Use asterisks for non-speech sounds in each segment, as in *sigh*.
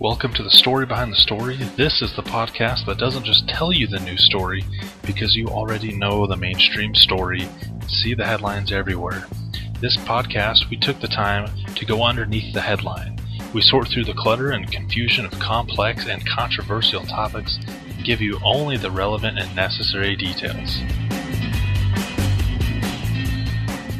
Welcome to the story behind the story. This is the podcast that doesn't just tell you the news story because you already know the mainstream story, see the headlines everywhere. This podcast, we took the time to go underneath the headline. We sort through the clutter and confusion of complex and controversial topics and give you only the relevant and necessary details.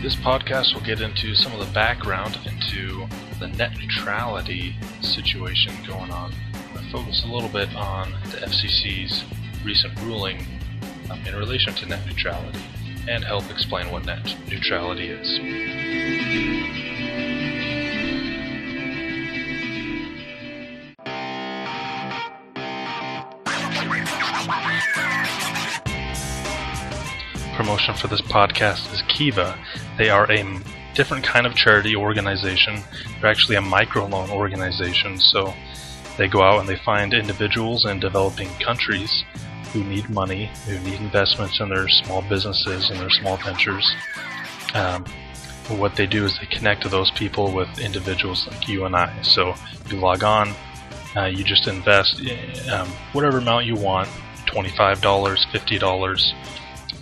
This podcast will get into some of the background into the net neutrality situation going on. I focus a little bit on the FCC's recent ruling um, in relation to net neutrality and help explain what net neutrality is. Promotion for this podcast is Kiva. They are a different kind of charity organization. They're actually a microloan organization, so they go out and they find individuals in developing countries who need money, who need investments in their small businesses and their small ventures. Um, what they do is they connect to those people with individuals like you and I. So you log on, uh, you just invest um, whatever amount you want $25, $50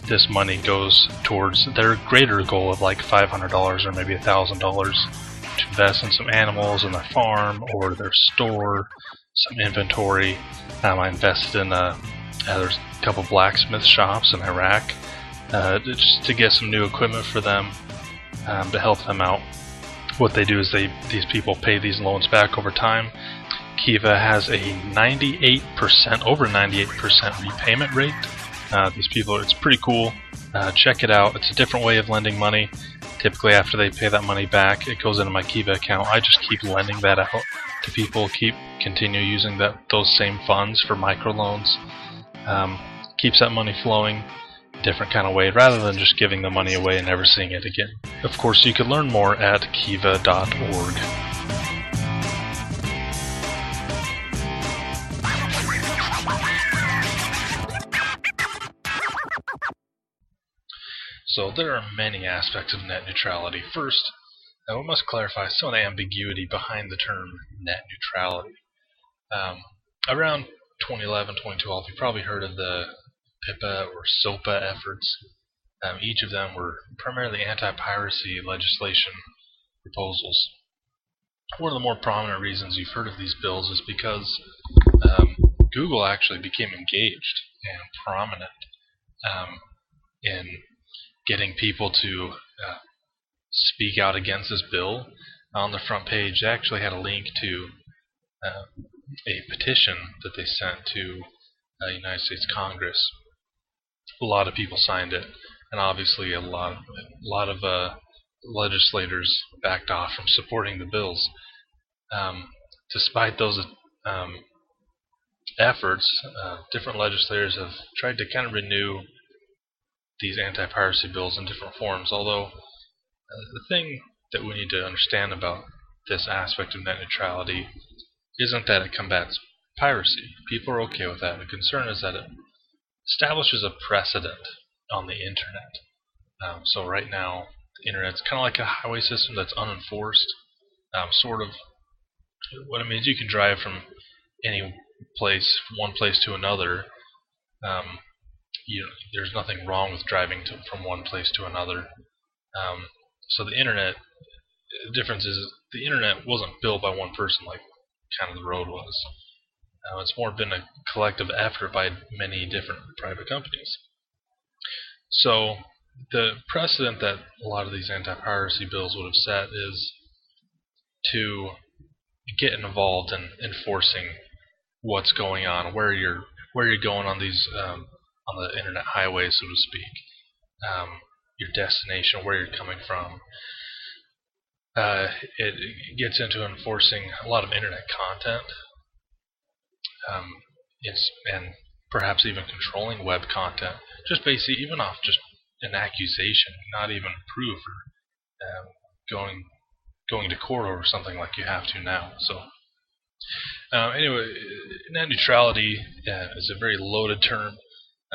this money goes towards their greater goal of like $500 or maybe $1,000 to invest in some animals in their farm or their store, some inventory. Um, I invested in a, uh, there's a couple blacksmith shops in Iraq uh, just to get some new equipment for them um, to help them out. What they do is they these people pay these loans back over time. Kiva has a 98%, over 98% repayment rate uh, these people, it's pretty cool. Uh, check it out. It's a different way of lending money. Typically, after they pay that money back, it goes into my Kiva account. I just keep lending that out to people. Keep continue using that those same funds for microloans. Um, keeps that money flowing different kind of way rather than just giving the money away and never seeing it again. Of course, you can learn more at kiva.org. So there are many aspects of net neutrality. First, uh, we must clarify some of the ambiguity behind the term net neutrality. Um, around 2011, 2012, you probably heard of the PIPA or SOPA efforts. Um, each of them were primarily anti-piracy legislation proposals. One of the more prominent reasons you've heard of these bills is because um, Google actually became engaged and prominent um, in getting people to uh, speak out against this bill. On the front page, they actually had a link to uh, a petition that they sent to uh, United States Congress. A lot of people signed it, and obviously a lot, of, a lot of uh, legislators backed off from supporting the bills. Um, despite those um, efforts, uh, different legislators have tried to kind of renew these anti-piracy bills in different forms. Although uh, the thing that we need to understand about this aspect of net neutrality isn't that it combats piracy. People are okay with that. The concern is that it establishes a precedent on the internet. Um, so right now, the internet's kind of like a highway system that's unenforced. Um, sort of. What it means, you can drive from any place, one place to another, um, you know, there's nothing wrong with driving to, from one place to another. Um, so the internet, the difference is the internet wasn't built by one person like kind of the road was. Uh, it's more been a collective effort by many different private companies. So the precedent that a lot of these anti-piracy bills would have set is to get involved in enforcing what's going on, where you're where you're going on these um, on the internet highway, so to speak. Um, your destination, where you're coming from. Uh, it, gets into enforcing a lot of internet content. Um, and perhaps even controlling web content, just basically even off just an accusation, not even proof or um, going going to court over something like you have to now. So. Um, anyway, net neutrality uh, is a very loaded term.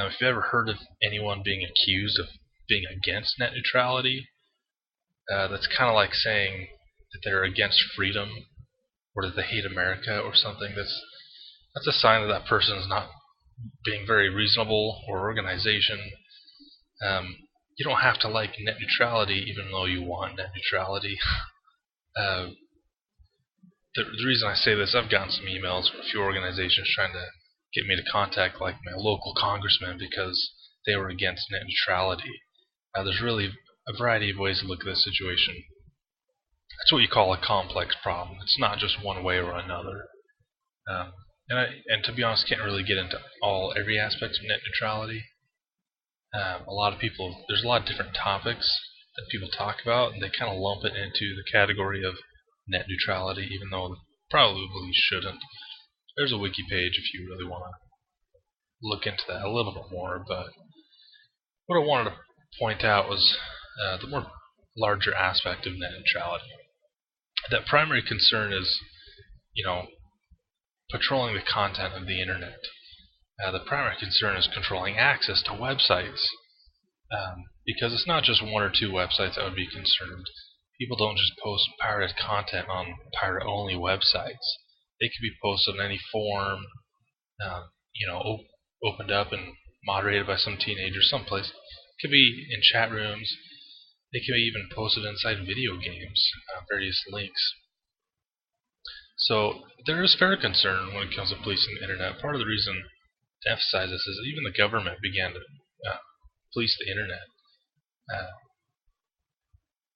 Now, if you've ever heard of anyone being accused of being against net neutrality, uh, that's kind of like saying that they're against freedom or that they hate America or something, that's that's a sign that that person is not being very reasonable or organization. Um, you don't have to like net neutrality even though you want net neutrality. *laughs* uh, the, the reason I say this, I've gotten some emails from a few organizations trying to get me to contact like my local congressman because they were against net neutrality. Uh, there's really a variety of ways to look at this situation. That's what you call a complex problem. It's not just one way or another. Um, and I, and to be honest, can't really get into all every aspect of net neutrality. Um, a lot of people, there's a lot of different topics that people talk about, and they kind of lump it into the category of net neutrality, even though probably shouldn't. There's a wiki page if you really want to look into that a little bit more. But what I wanted to point out was uh, the more larger aspect of net neutrality. That primary concern is, you know, patrolling the content of the internet. Uh, the primary concern is controlling access to websites. Um, because it's not just one or two websites that would be concerned. People don't just post pirated content on pirate only websites. They could be posted in any form, um, you know, op- opened up and moderated by some teenager someplace. It could be in chat rooms. They can be even posted inside video games, uh, various links. So there is fair concern when it comes to policing the internet. Part of the reason to emphasize this is even the government began to uh, police the internet. Uh,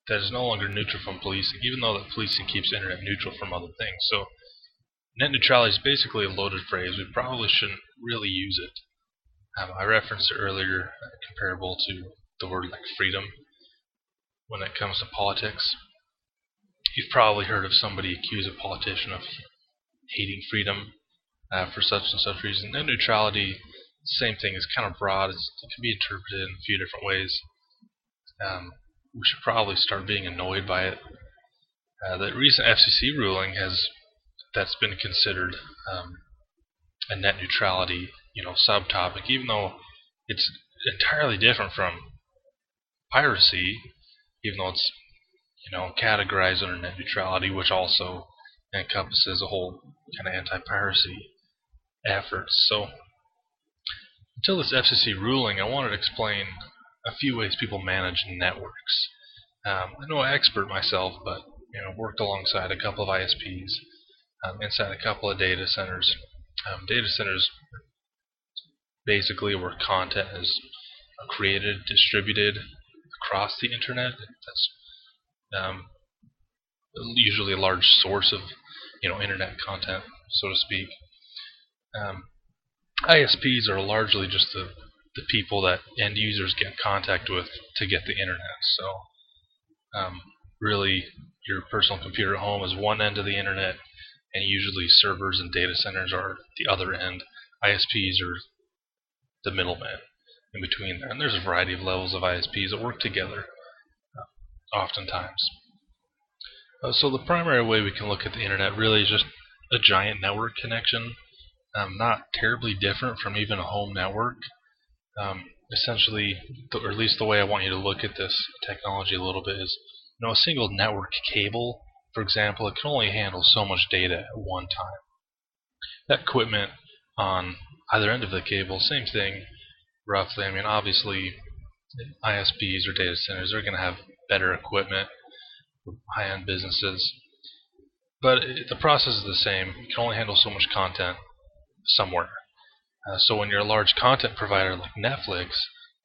that is no longer neutral from policing, even though that policing keeps internet neutral from other things. So net neutrality is basically a loaded phrase. We probably shouldn't really use it. Um, I referenced it earlier, uh, comparable to the word like freedom when it comes to politics. You've probably heard of somebody accuse a politician of hating freedom uh, for such and such reason. Net neutrality, same thing, is kind of broad. It's, it can be interpreted in a few different ways. Um, we should probably start being annoyed by it. Uh, the recent FCC ruling has that's been considered um, a net neutrality, you know, subtopic, even though it's entirely different from piracy, even though it's you know categorized under net neutrality, which also encompasses a whole kind of anti-piracy efforts. So until this FCC ruling, I wanted to explain a few ways people manage networks. Um, I'm no expert myself, but you know, worked alongside a couple of ISPs um, inside a couple of data centers. Um, data centers basically where content is created, distributed across the internet. That's um, usually a large source of you know internet content, so to speak. Um, ISPs are largely just the the people that end users get contact with to get the internet. So um, really, your personal computer at home is one end of the internet, and usually servers and data centers are the other end. ISPs are the middleman in between there. And there's a variety of levels of ISPs that work together, uh, oftentimes. Uh, so the primary way we can look at the internet really is just a giant network connection, um, not terribly different from even a home network. Um, essentially, or at least the way I want you to look at this technology a little bit is, you know, a single network cable, for example, it can only handle so much data at one time. That equipment on either end of the cable, same thing, roughly. I mean, obviously, ISPs or data centers are going to have better equipment for high-end businesses, but it, the process is the same. You can only handle so much content somewhere. Uh, so when you're a large content provider like Netflix,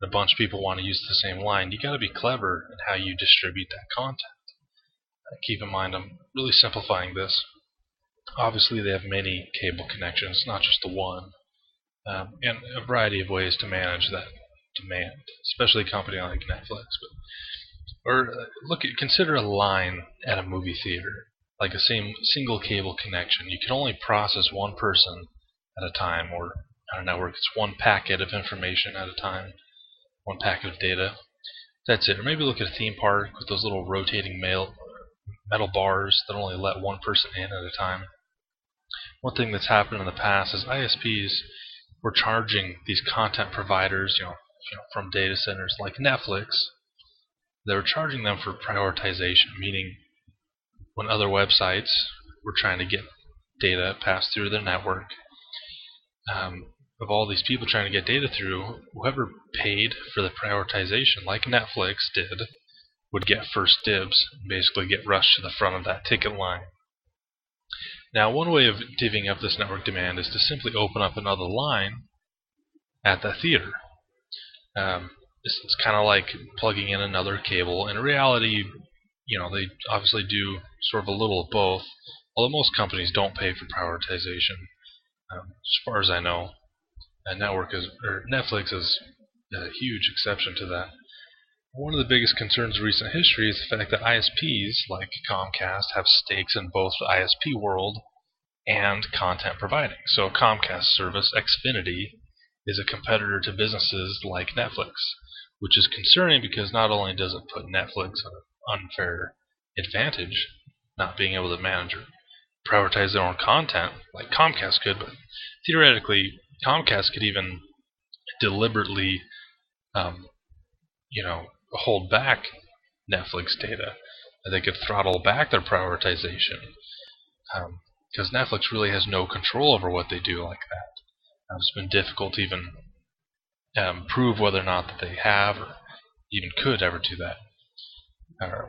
and a bunch of people want to use the same line, you got to be clever in how you distribute that content. Keep in mind, I'm really simplifying this. Obviously, they have many cable connections, not just the one, um, and a variety of ways to manage that demand, especially a company like Netflix. But or uh, look, at, consider a line at a movie theater, like a same single cable connection. You can only process one person at a time, or on a network, it's one packet of information at a time, one packet of data. That's it. Or maybe look at a theme park with those little rotating metal bars that only let one person in at a time. One thing that's happened in the past is ISPs were charging these content providers, you know, you know from data centers like Netflix, they were charging them for prioritization, meaning when other websites were trying to get data passed through their network. Um, of all these people trying to get data through, whoever paid for the prioritization, like Netflix did, would get first dibs, basically get rushed to the front of that ticket line. Now, one way of divvying up this network demand is to simply open up another line at the theater. Um, it's, it's kind of like plugging in another cable. In reality, you know, they obviously do sort of a little of both, although most companies don't pay for prioritization, um, as far as I know. And network is, or Netflix is a huge exception to that. One of the biggest concerns of recent history is the fact that ISPs, like Comcast, have stakes in both the ISP world and content providing. So Comcast service, Xfinity, is a competitor to businesses like Netflix, which is concerning because not only does it put Netflix at an unfair advantage, not being able to manage or prioritize their own content like Comcast could, but theoretically Comcast could even deliberately, um, you know, hold back Netflix data. and They could throttle back their prioritization because um, Netflix really has no control over what they do like that. Um, it's been difficult to even um, prove whether or not that they have or even could ever do that. Uh,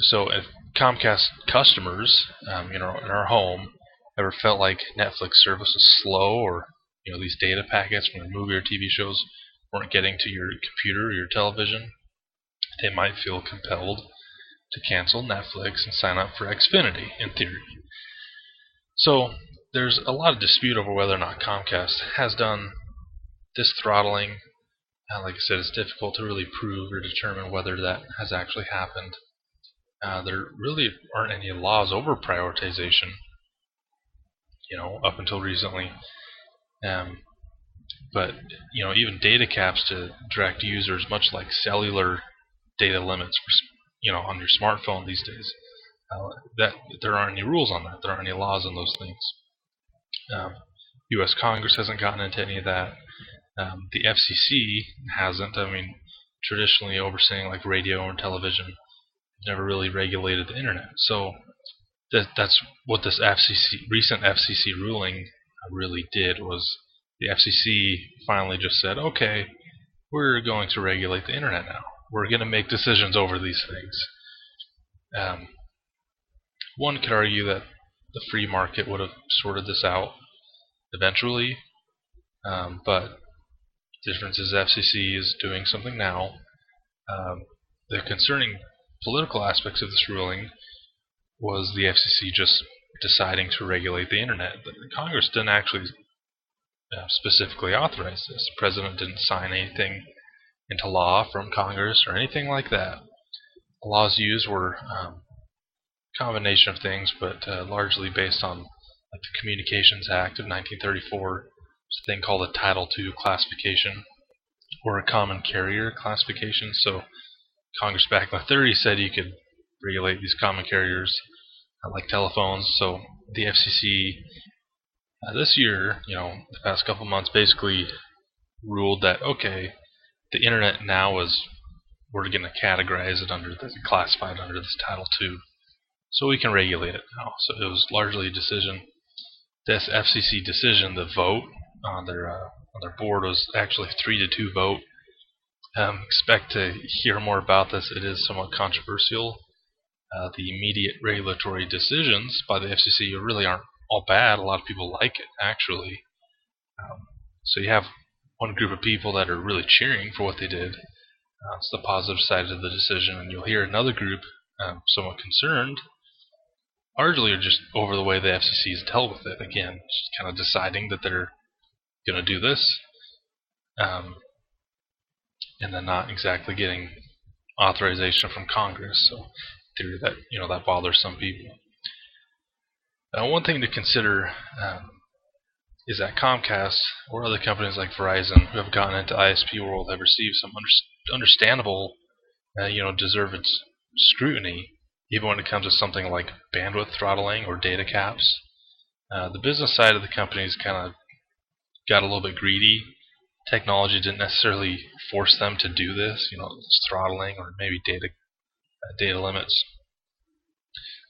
so if Comcast customers, um, you know, in our home, ever felt like Netflix service was slow or you know these data packets from your movie or TV shows weren't getting to your computer or your television, they might feel compelled to cancel Netflix and sign up for Xfinity, in theory. So there's a lot of dispute over whether or not Comcast has done this throttling. Uh, like I said, it's difficult to really prove or determine whether that has actually happened. Uh, there really aren't any laws over prioritization, you know, up until recently. Um, but you know, even data caps to direct users, much like cellular data limits for, you know on your smartphone these days. Uh, that there aren't any rules on that. There aren't any laws on those things. Um, U.S. Congress hasn't gotten into any of that. Um, the FCC hasn't. I mean, traditionally overseeing like radio and television, never really regulated the internet. So that that's what this FCC recent FCC ruling really did was the FCC finally just said, okay, we're going to regulate the internet now we're going to make decisions over these things. Um, one could argue that the free market would have sorted this out eventually, um, but the difference is FCC is doing something now. Um, the concerning political aspects of this ruling was the FCC just deciding to regulate the internet. The Congress didn't actually uh, specifically authorize this. The president didn't sign anything into law from Congress or anything like that. The laws used were um, a combination of things, but uh, largely based on like the Communications Act of 1934. It's a thing called a Title II classification or a common carrier classification. So Congress back in the 30s said you could regulate these common carriers uh, like telephones. So the FCC uh, this year, you know, the past couple months, basically ruled that okay, the internet now is we're going to categorize it under this, classify it under this Title II, so we can regulate it now. So it was largely a decision. This FCC decision, the vote on their uh, on their board was actually three to two vote. Um, expect to hear more about this. It is somewhat controversial. Uh, the immediate regulatory decisions by the FCC really aren't all bad. A lot of people like it, actually. Um, so you have one group of people that are really cheering for what they did. Uh, it's the positive side of the decision, and you'll hear another group um, somewhat concerned, largely just over the way the FCC has dealt with it. Again, just kind of deciding that they're going to do this, um, and then not exactly getting authorization from Congress. So, theory that you know that bothers some people. Now, one thing to consider um, is that Comcast or other companies like Verizon who have gotten into ISP world have received some under understandable, uh, you know, deserved scrutiny, even when it comes to something like bandwidth throttling or data caps. Uh, the business side of the companies kind of got a little bit greedy. Technology didn't necessarily force them to do this, you know, throttling or maybe data uh, data limits.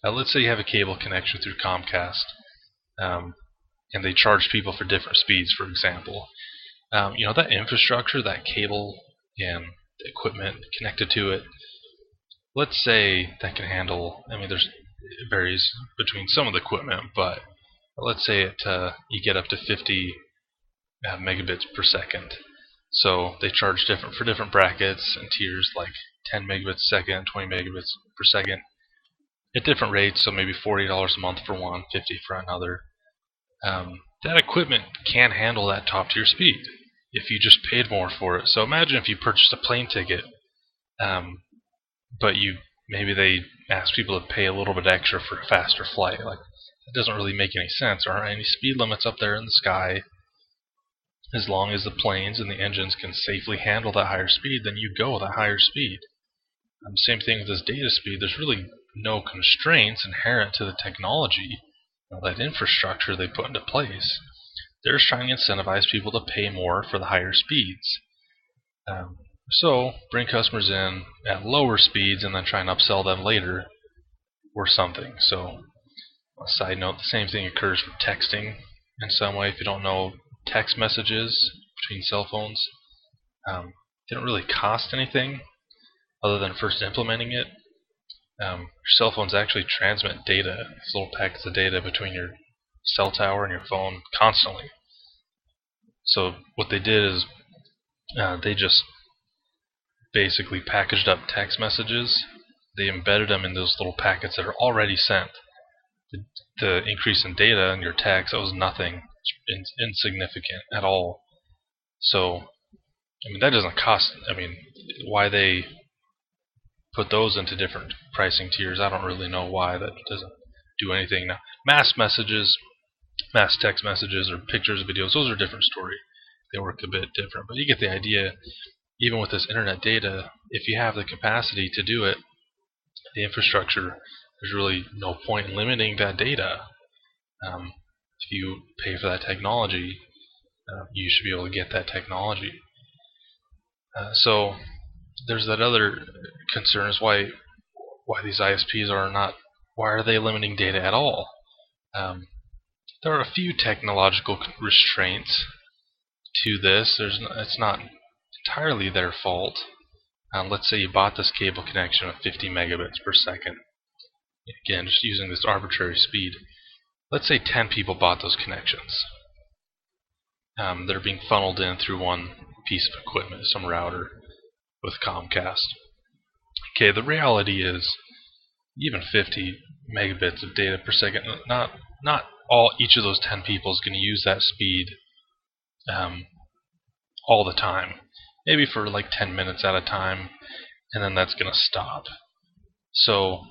Uh, let's say you have a cable connection through Comcast, um, and they charge people for different speeds, for example. Um, you know that infrastructure, that cable and equipment connected to it. Let's say that can handle. I mean, there's it varies between some of the equipment, but let's say it uh, you get up to 50 uh, megabits per second. So they charge different for different brackets and tiers, like 10 megabits a second, 20 megabits per second, at different rates. So maybe $40 a month for one, 50 for another. Um, that equipment can handle that top tier speed if you just paid more for it. So imagine if you purchased a plane ticket, um, but you maybe they ask people to pay a little bit extra for a faster flight. Like that doesn't really make any sense. There aren't any speed limits up there in the sky. As long as the planes and the engines can safely handle that higher speed, then you go that higher speed. Um, same thing with this data speed. There's really no constraints inherent to the technology, that infrastructure they put into place. They're trying to incentivize people to pay more for the higher speeds. Um, so bring customers in at lower speeds and then try and upsell them later or something. So a side note, the same thing occurs with texting in some way. If you don't know text messages between cell phones, um, they don't really cost anything other than first implementing it. Um, your cell phones actually transmit data, these little packets of data between your cell tower and your phone constantly. So what they did is uh, they just basically packaged up text messages. They embedded them in those little packets that are already sent. The, the increase in data in your text that was nothing in, insignificant at all. So, I mean, that doesn't cost. I mean, why they put those into different pricing tiers, I don't really know why. That doesn't do anything. Now, mass messages, mass text messages, or pictures, videos, those are a different story. They work a bit different, but you get the idea even with this internet data, if you have the capacity to do it, the infrastructure, there's really no point in limiting that data. Um, if you pay for that technology, uh, you should be able to get that technology. Uh, so there's that other concern is why why these ISPs are not why are they limiting data at all? Um, there are a few technological restraints to this. There's it's not entirely their fault. Um, let's say you bought this cable connection at 50 megabits per second. Again, just using this arbitrary speed. Let's say 10 people bought those connections. Um, they're being funneled in through one piece of equipment, some router with Comcast. Okay, the reality is even 50 megabits of data per second, not not all each of those 10 people is going to use that speed um, all the time maybe for like 10 minutes at a time, and then that's going to stop. So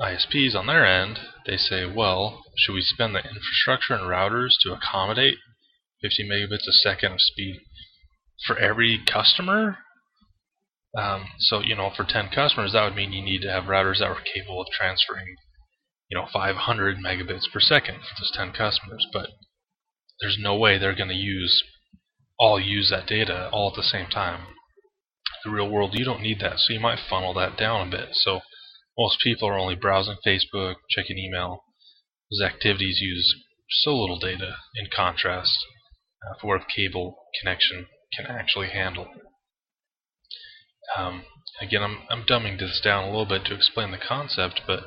ISPs on their end, they say, well, should we spend the infrastructure and routers to accommodate 50 megabits a second of speed for every customer? Um, so, you know, for 10 customers, that would mean you need to have routers that were capable of transferring, you know, 500 megabits per second for those 10 customers. But there's no way they're going to use all use that data all at the same time. The real world, you don't need that, so you might funnel that down a bit. So most people are only browsing Facebook, checking email. Those activities use so little data in contrast uh, for what a cable connection can actually handle. Um, again, I'm, I'm dumbing this down a little bit to explain the concept, but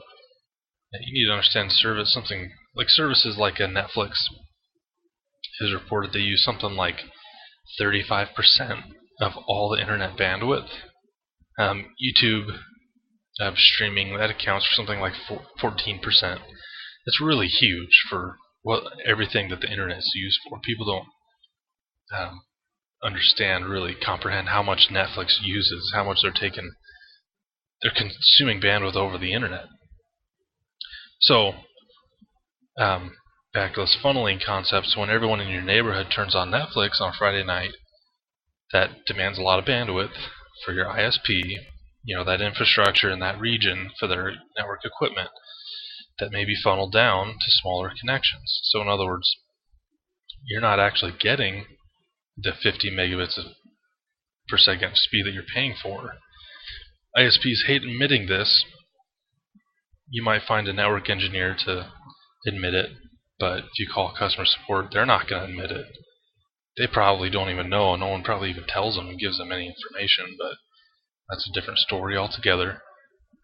you need to understand service, something like services like a Netflix is reported they use something like 35% of all the internet bandwidth. Um, YouTube uh, streaming that accounts for something like 14%. It's really huge for what everything that the internet is used for. People don't um, understand, really comprehend how much Netflix uses, how much they're taking, they're consuming bandwidth over the internet. So, um, back this funneling concepts, when everyone in your neighborhood turns on Netflix on Friday night, that demands a lot of bandwidth for your ISP, you know, that infrastructure in that region for their network equipment that may be funneled down to smaller connections. So in other words, you're not actually getting the 50 megabits per second speed that you're paying for. ISPs hate admitting this, you might find a network engineer to admit it, but if you call customer support, they're not going to admit it. They probably don't even know. No one probably even tells them and gives them any information, but that's a different story altogether.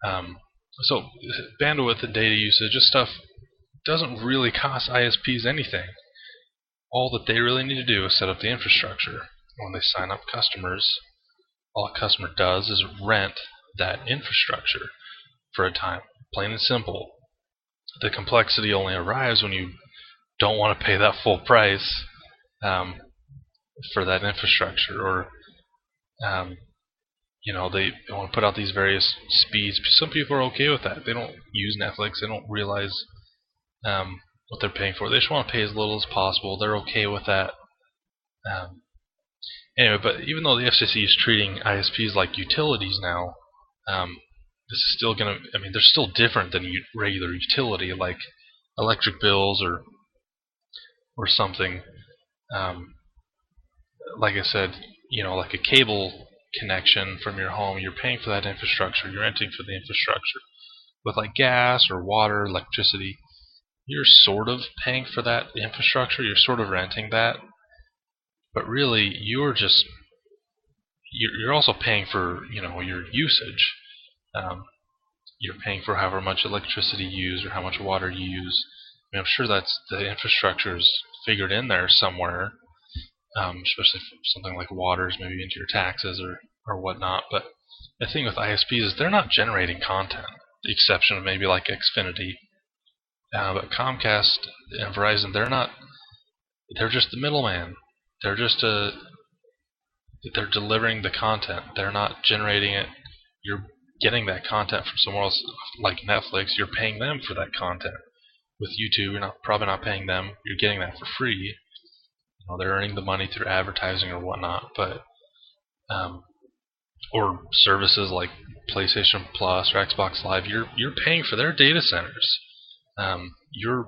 Um, so bandwidth and data usage, just stuff doesn't really cost ISPs anything. All that they really need to do is set up the infrastructure. When they sign up customers, all a customer does is rent that infrastructure for a time. Plain and simple. The complexity only arrives when you don't want to pay that full price um, for that infrastructure, or um, you know they, want to put out these various speeds. Some people are okay with that. They don't use Netflix. They don't realize um, what they're paying for. They just want to pay as little as possible. They're okay with that. Um, anyway, but even though the FCC is treating ISPs like utilities now, um, this is still going to, I mean, they're still different than regular utility like electric bills or or something. Um, like I said, you know, like a cable connection from your home, you're paying for that infrastructure, you're renting for the infrastructure. With like gas or water, electricity, you're sort of paying for that infrastructure, you're sort of renting that, but really you're just you're also paying for you know your usage. Um, you're paying for however much electricity you use or how much water you use. I mean, I'm sure that's the infrastructure is figured in there somewhere, um, especially something like water is maybe into your taxes or or whatnot. But the thing with ISPs is they're not generating content, the exception of maybe like Xfinity. Uh, but Comcast and Verizon, they're not. They're just the middleman. They're just a. They're delivering the content. They're not generating it. You're getting that content from somewhere else, like Netflix. You're paying them for that content. With YouTube, you're not probably not paying them. You're getting that for free. You know, they're earning the money through advertising or whatnot. But um, or services like PlayStation Plus or Xbox Live, you're you're paying for their data centers. Um, you're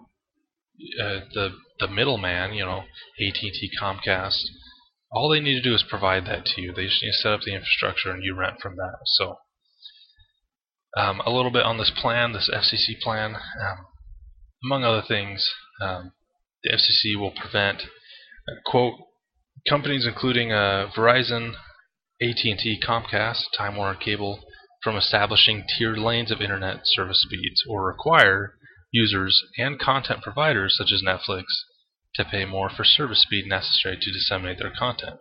uh, the the middleman, you know, AT&T, Comcast. All they need to do is provide that to you. They just need to set up the infrastructure and you rent from that. So, um, a little bit on this plan, this FCC plan. Um, among other things, um, the FCC will prevent, uh, quote, companies including uh, Verizon, AT&T, Comcast, Time Warner Cable from establishing tiered lanes of internet service speeds or require users and content providers such as Netflix to pay more for service speed necessary to disseminate their content.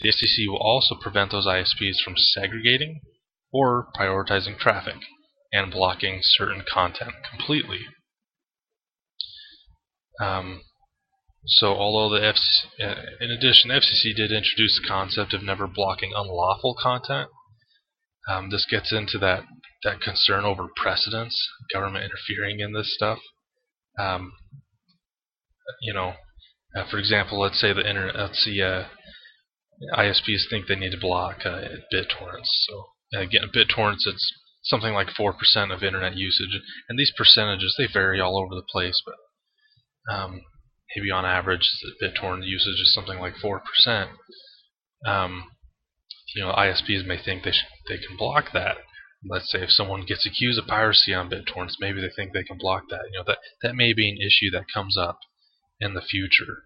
The FCC will also prevent those ISPs from segregating or prioritizing traffic and blocking certain content completely. Um, so although the FCC, uh, in addition, the FCC did introduce the concept of never blocking unlawful content. Um, this gets into that that concern over precedence, government interfering in this stuff. Um, you know, uh, for example, let's say the internet, let's see, uh, ISPs think they need to block uh, BitTorrents. So again, BitTorrents, it's something like four percent of internet usage, and these percentages they vary all over the place, but um, maybe on average BitTorrent usage is something like 4%. Um, you know, ISPs may think they they can block that. Let's say if someone gets accused of piracy on BitTorrents, maybe they think they can block that. You know, that that may be an issue that comes up in the future.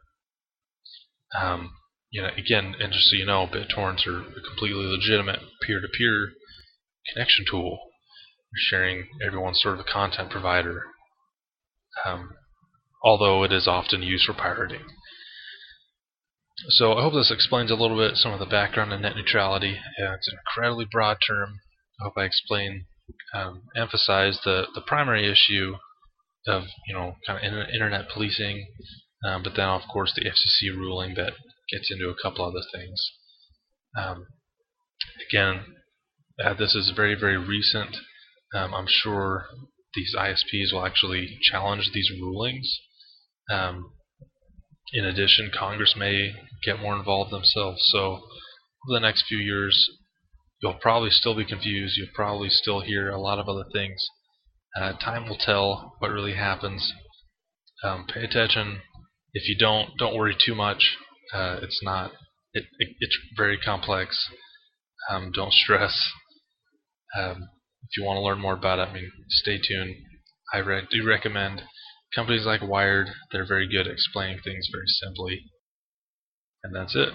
Um, you know, again, and just so you know, BitTorrents are a completely legitimate peer-to-peer connection tool. You're sharing everyone's sort of a content provider. Um, although it is often used for pirating. So I hope this explains a little bit some of the background on net neutrality. Yeah, it's an incredibly broad term. I hope I explain, um, emphasize the, the primary issue of you know kind of internet policing, um, but then of course the FCC ruling that gets into a couple other things. Um, again, uh, this is very very recent. Um, I'm sure these ISPs will actually challenge these rulings. Um, in addition, Congress may get more involved themselves. So, over the next few years, you'll probably still be confused. You'll probably still hear a lot of other things. Uh, time will tell what really happens. Um, pay attention. If you don't, don't worry too much. Uh, it's not. It, it, it's very complex. Um, don't stress. Um, if you want to learn more about it, I mean, stay tuned. I re- do recommend companies like Wired. They're very good at explaining things very simply. And that's it.